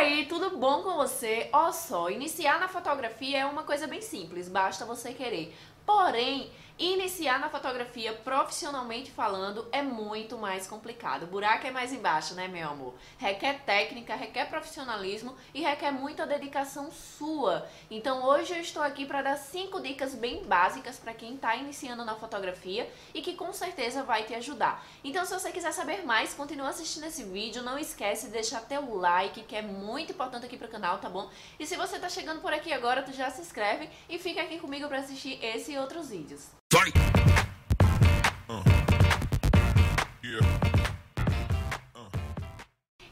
aí, tudo bom com você? Ó só, iniciar na fotografia é uma coisa bem simples, basta você querer. Porém, Iniciar na fotografia profissionalmente falando é muito mais complicado. O buraco é mais embaixo, né, meu amor? Requer técnica, requer profissionalismo e requer muita dedicação sua. Então hoje eu estou aqui para dar cinco dicas bem básicas para quem está iniciando na fotografia e que com certeza vai te ajudar. Então se você quiser saber mais, continua assistindo esse vídeo. Não esquece de deixar teu like, que é muito importante aqui para o canal, tá bom? E se você está chegando por aqui agora, tu já se inscreve e fica aqui comigo para assistir esse e outros vídeos. Uh. Yeah. Uh.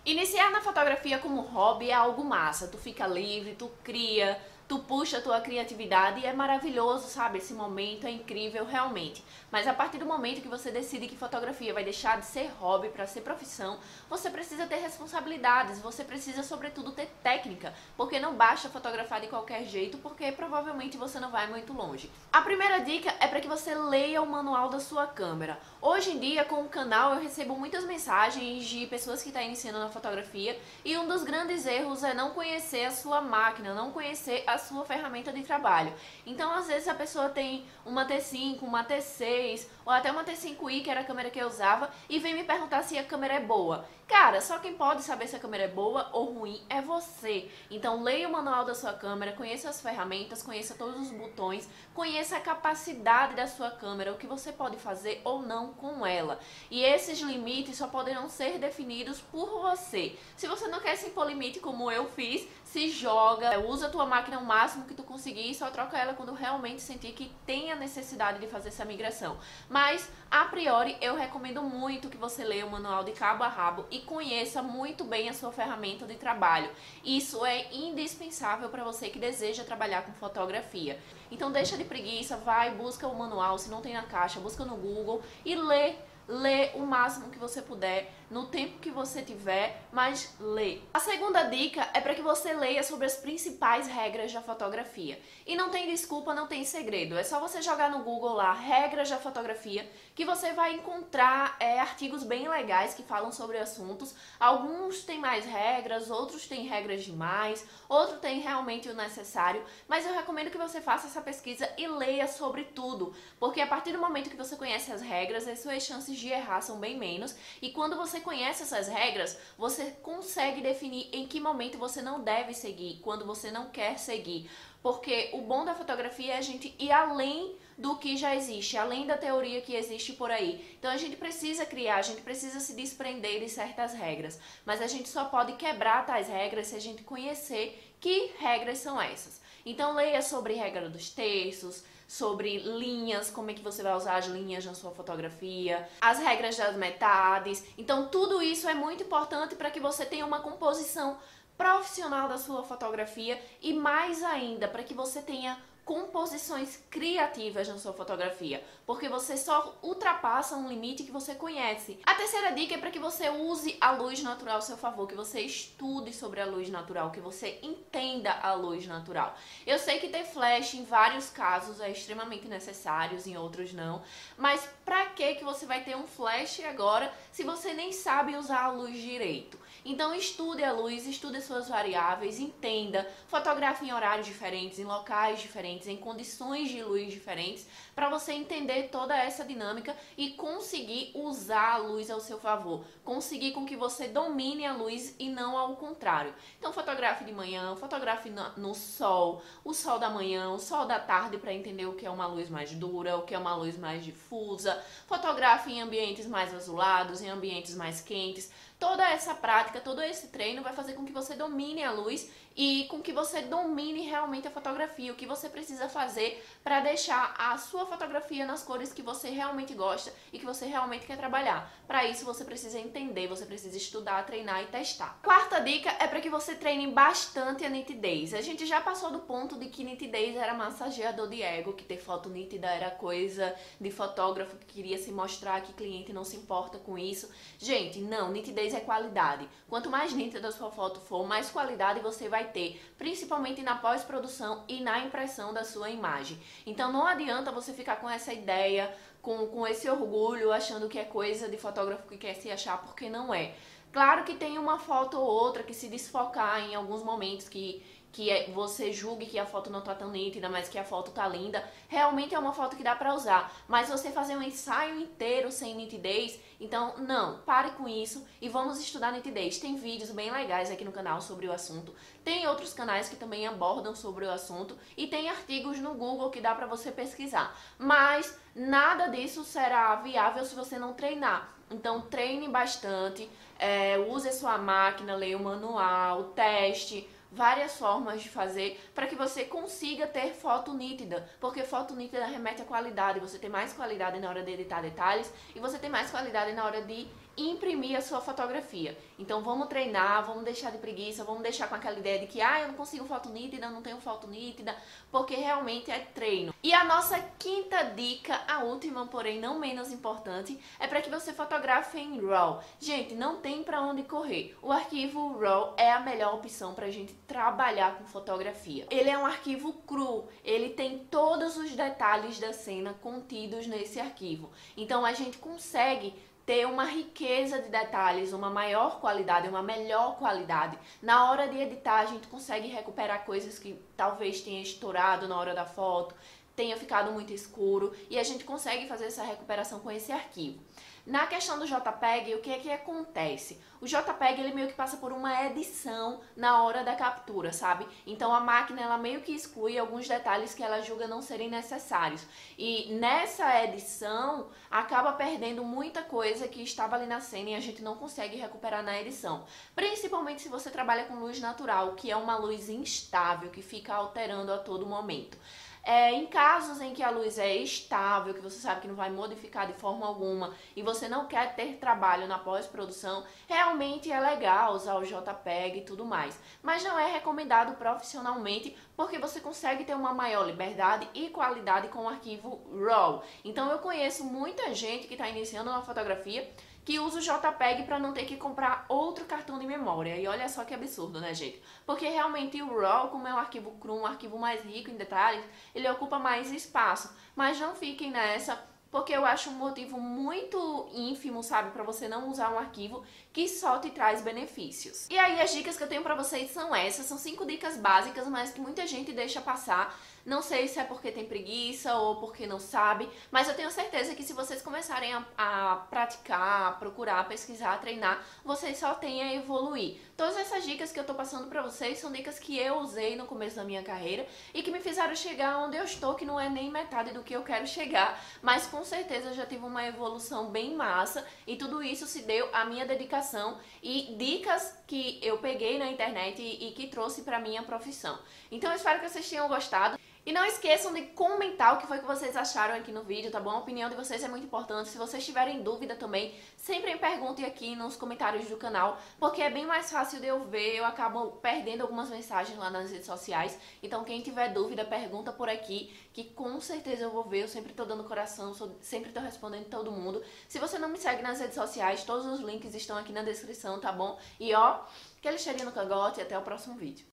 Iniciar na fotografia como hobby é algo massa. Tu fica livre, tu cria, tu puxa a tua criatividade e é maravilhoso, sabe? Esse momento é incrível realmente. Mas a partir do momento que você decide que fotografia vai deixar de ser hobby para ser profissão, você precisa ter responsabilidades, você precisa sobretudo ter técnica, porque não basta fotografar de qualquer jeito, porque provavelmente você não vai muito longe. A primeira dica é para que você leia o manual da sua câmera. Hoje em dia, com o canal, eu recebo muitas mensagens de pessoas que estão iniciando na fotografia e um dos grandes erros é não conhecer a sua máquina, não conhecer a sua ferramenta de trabalho. Então, às vezes, a pessoa tem uma T5, uma T6 ou até uma T5i, que era a câmera que eu usava, e vem me perguntar se a câmera é boa. Cara, só quem pode saber se a câmera é boa ou ruim é você. Então leia o manual da sua câmera, conheça as ferramentas, conheça todos os botões, conheça a capacidade da sua câmera, o que você pode fazer ou não com ela. E esses limites só poderão ser definidos por você. Se você não quer se impor limite como eu fiz, se joga, usa a tua máquina o máximo que tu conseguir e só troca ela quando realmente sentir que tem a necessidade de fazer essa migração. Mas, a priori, eu recomendo muito que você leia o manual de cabo a rabo e conheça muito bem a sua ferramenta de trabalho. Isso é indispensável para você que deseja trabalhar com fotografia. Então deixa de preguiça, vai, busca o manual, se não tem na caixa, busca no Google e lê lê o máximo que você puder, no tempo que você tiver, mas lê. A segunda dica é para que você leia sobre as principais regras da fotografia. E não tem desculpa, não tem segredo. É só você jogar no Google lá, regras da fotografia, que você vai encontrar é, artigos bem legais que falam sobre assuntos. Alguns têm mais regras, outros têm regras demais, outros têm realmente o necessário. Mas eu recomendo que você faça essa pesquisa e leia sobre tudo, porque a partir do momento que você conhece as regras, as suas chances de errar são bem menos. E quando você conhece essas regras, você consegue definir em que momento você não deve seguir, quando você não quer seguir. Porque o bom da fotografia é a gente ir além do que já existe, além da teoria que existe por aí. Então a gente precisa criar, a gente precisa se desprender de certas regras, mas a gente só pode quebrar tais regras se a gente conhecer que regras são essas. Então leia sobre regra dos textos, sobre linhas, como é que você vai usar as linhas na sua fotografia, as regras das metades. Então, tudo isso é muito importante para que você tenha uma composição profissional da sua fotografia e mais ainda para que você tenha composições criativas na sua fotografia, porque você só ultrapassa um limite que você conhece. A terceira dica é para que você use a luz natural ao seu favor, que você estude sobre a luz natural, que você entenda a luz natural. Eu sei que ter flash em vários casos é extremamente necessário, em outros não, mas para que que você vai ter um flash agora se você nem sabe usar a luz direito? Então estude a luz, estude suas variáveis, entenda, fotografe em horários diferentes, em locais diferentes, em condições de luz diferentes, para você entender toda essa dinâmica e conseguir usar a luz ao seu favor, conseguir com que você domine a luz e não ao contrário. Então fotografe de manhã, fotografe no sol, o sol da manhã, o sol da tarde para entender o que é uma luz mais dura, o que é uma luz mais difusa, fotografe em ambientes mais azulados, em ambientes mais quentes. Toda essa prática, todo esse treino vai fazer com que você domine a luz e com que você domine realmente a fotografia, o que você precisa fazer para deixar a sua fotografia nas cores que você realmente gosta e que você realmente quer trabalhar. Para isso você precisa entender, você precisa estudar, treinar e testar. Quarta dica é para que você treine bastante a nitidez. A gente já passou do ponto de que nitidez era massageador de ego, que ter foto nítida era coisa de fotógrafo que queria se mostrar que cliente não se importa com isso. Gente, não, nitidez é qualidade. Quanto mais nítida a sua foto for, mais qualidade você vai ter, principalmente na pós-produção e na impressão da sua imagem. Então não adianta você ficar com essa ideia, com, com esse orgulho, achando que é coisa de fotógrafo que quer se achar, porque não é. Claro que tem uma foto ou outra que se desfocar em alguns momentos que que é, você julgue que a foto não tá tão nítida, mas que a foto tá linda, realmente é uma foto que dá para usar. Mas você fazer um ensaio inteiro sem nitidez, então não, pare com isso e vamos estudar nitidez. Tem vídeos bem legais aqui no canal sobre o assunto. Tem outros canais que também abordam sobre o assunto e tem artigos no Google que dá para você pesquisar. Mas nada disso será viável se você não treinar. Então treine bastante, é, use a sua máquina, leia o manual, teste várias formas de fazer para que você consiga ter foto nítida, porque foto nítida remete à qualidade, você tem mais qualidade na hora de editar detalhes e você tem mais qualidade na hora de imprimir a sua fotografia. Então vamos treinar, vamos deixar de preguiça, vamos deixar com aquela ideia de que ah, eu não consigo foto nítida, não tenho foto nítida, porque realmente é treino. E a nossa quinta dica, a última, porém não menos importante, é para que você fotografe em RAW. Gente, não tem para onde correr. O arquivo RAW é a melhor opção para a gente trabalhar com fotografia. Ele é um arquivo cru, ele tem todos os detalhes da cena contidos nesse arquivo. Então a gente consegue ter uma riqueza de detalhes, uma maior qualidade, uma melhor qualidade. Na hora de editar, a gente consegue recuperar coisas que talvez tenha estourado na hora da foto, tenha ficado muito escuro e a gente consegue fazer essa recuperação com esse arquivo. Na questão do JPEG, o que é que acontece? O JPEG ele meio que passa por uma edição na hora da captura, sabe? Então a máquina ela meio que exclui alguns detalhes que ela julga não serem necessários. E nessa edição acaba perdendo muita coisa que estava ali na cena e a gente não consegue recuperar na edição. Principalmente se você trabalha com luz natural, que é uma luz instável que fica alterando a todo momento. É, em casos em que a luz é estável, que você sabe que não vai modificar de forma alguma e você não quer ter trabalho na pós-produção, realmente é legal usar o JPEG e tudo mais. Mas não é recomendado profissionalmente porque você consegue ter uma maior liberdade e qualidade com o arquivo RAW. Então eu conheço muita gente que está iniciando na fotografia que usa o JPEG para não ter que comprar outro cartão de memória. E olha só que absurdo, né, gente? Porque realmente o RAW, como é um arquivo cru, um arquivo mais rico em detalhes, ele ocupa mais espaço. Mas não fiquem nessa porque eu acho um motivo muito ínfimo, sabe, para você não usar um arquivo que só te traz benefícios. E aí as dicas que eu tenho para vocês são essas, são cinco dicas básicas, mas que muita gente deixa passar. Não sei se é porque tem preguiça ou porque não sabe, mas eu tenho certeza que se vocês começarem a, a praticar, procurar, pesquisar, treinar, vocês só têm a evoluir. Todas essas dicas que eu tô passando para vocês são dicas que eu usei no começo da minha carreira e que me fizeram chegar onde eu estou, que não é nem metade do que eu quero chegar, mas com certeza já tive uma evolução bem massa e tudo isso se deu à minha dedicação e dicas que eu peguei na internet e, e que trouxe para minha profissão. Então eu espero que vocês tenham gostado. E não esqueçam de comentar o que foi que vocês acharam aqui no vídeo, tá bom? A opinião de vocês é muito importante. Se vocês tiverem dúvida também, sempre me perguntem aqui nos comentários do canal, porque é bem mais fácil de eu ver, eu acabo perdendo algumas mensagens lá nas redes sociais. Então quem tiver dúvida, pergunta por aqui, que com certeza eu vou ver. Eu sempre tô dando coração, sempre tô respondendo todo mundo. Se você não me segue nas redes sociais, todos os links estão aqui na descrição, tá bom? E ó, aquele cheirinho no cangote e até o próximo vídeo.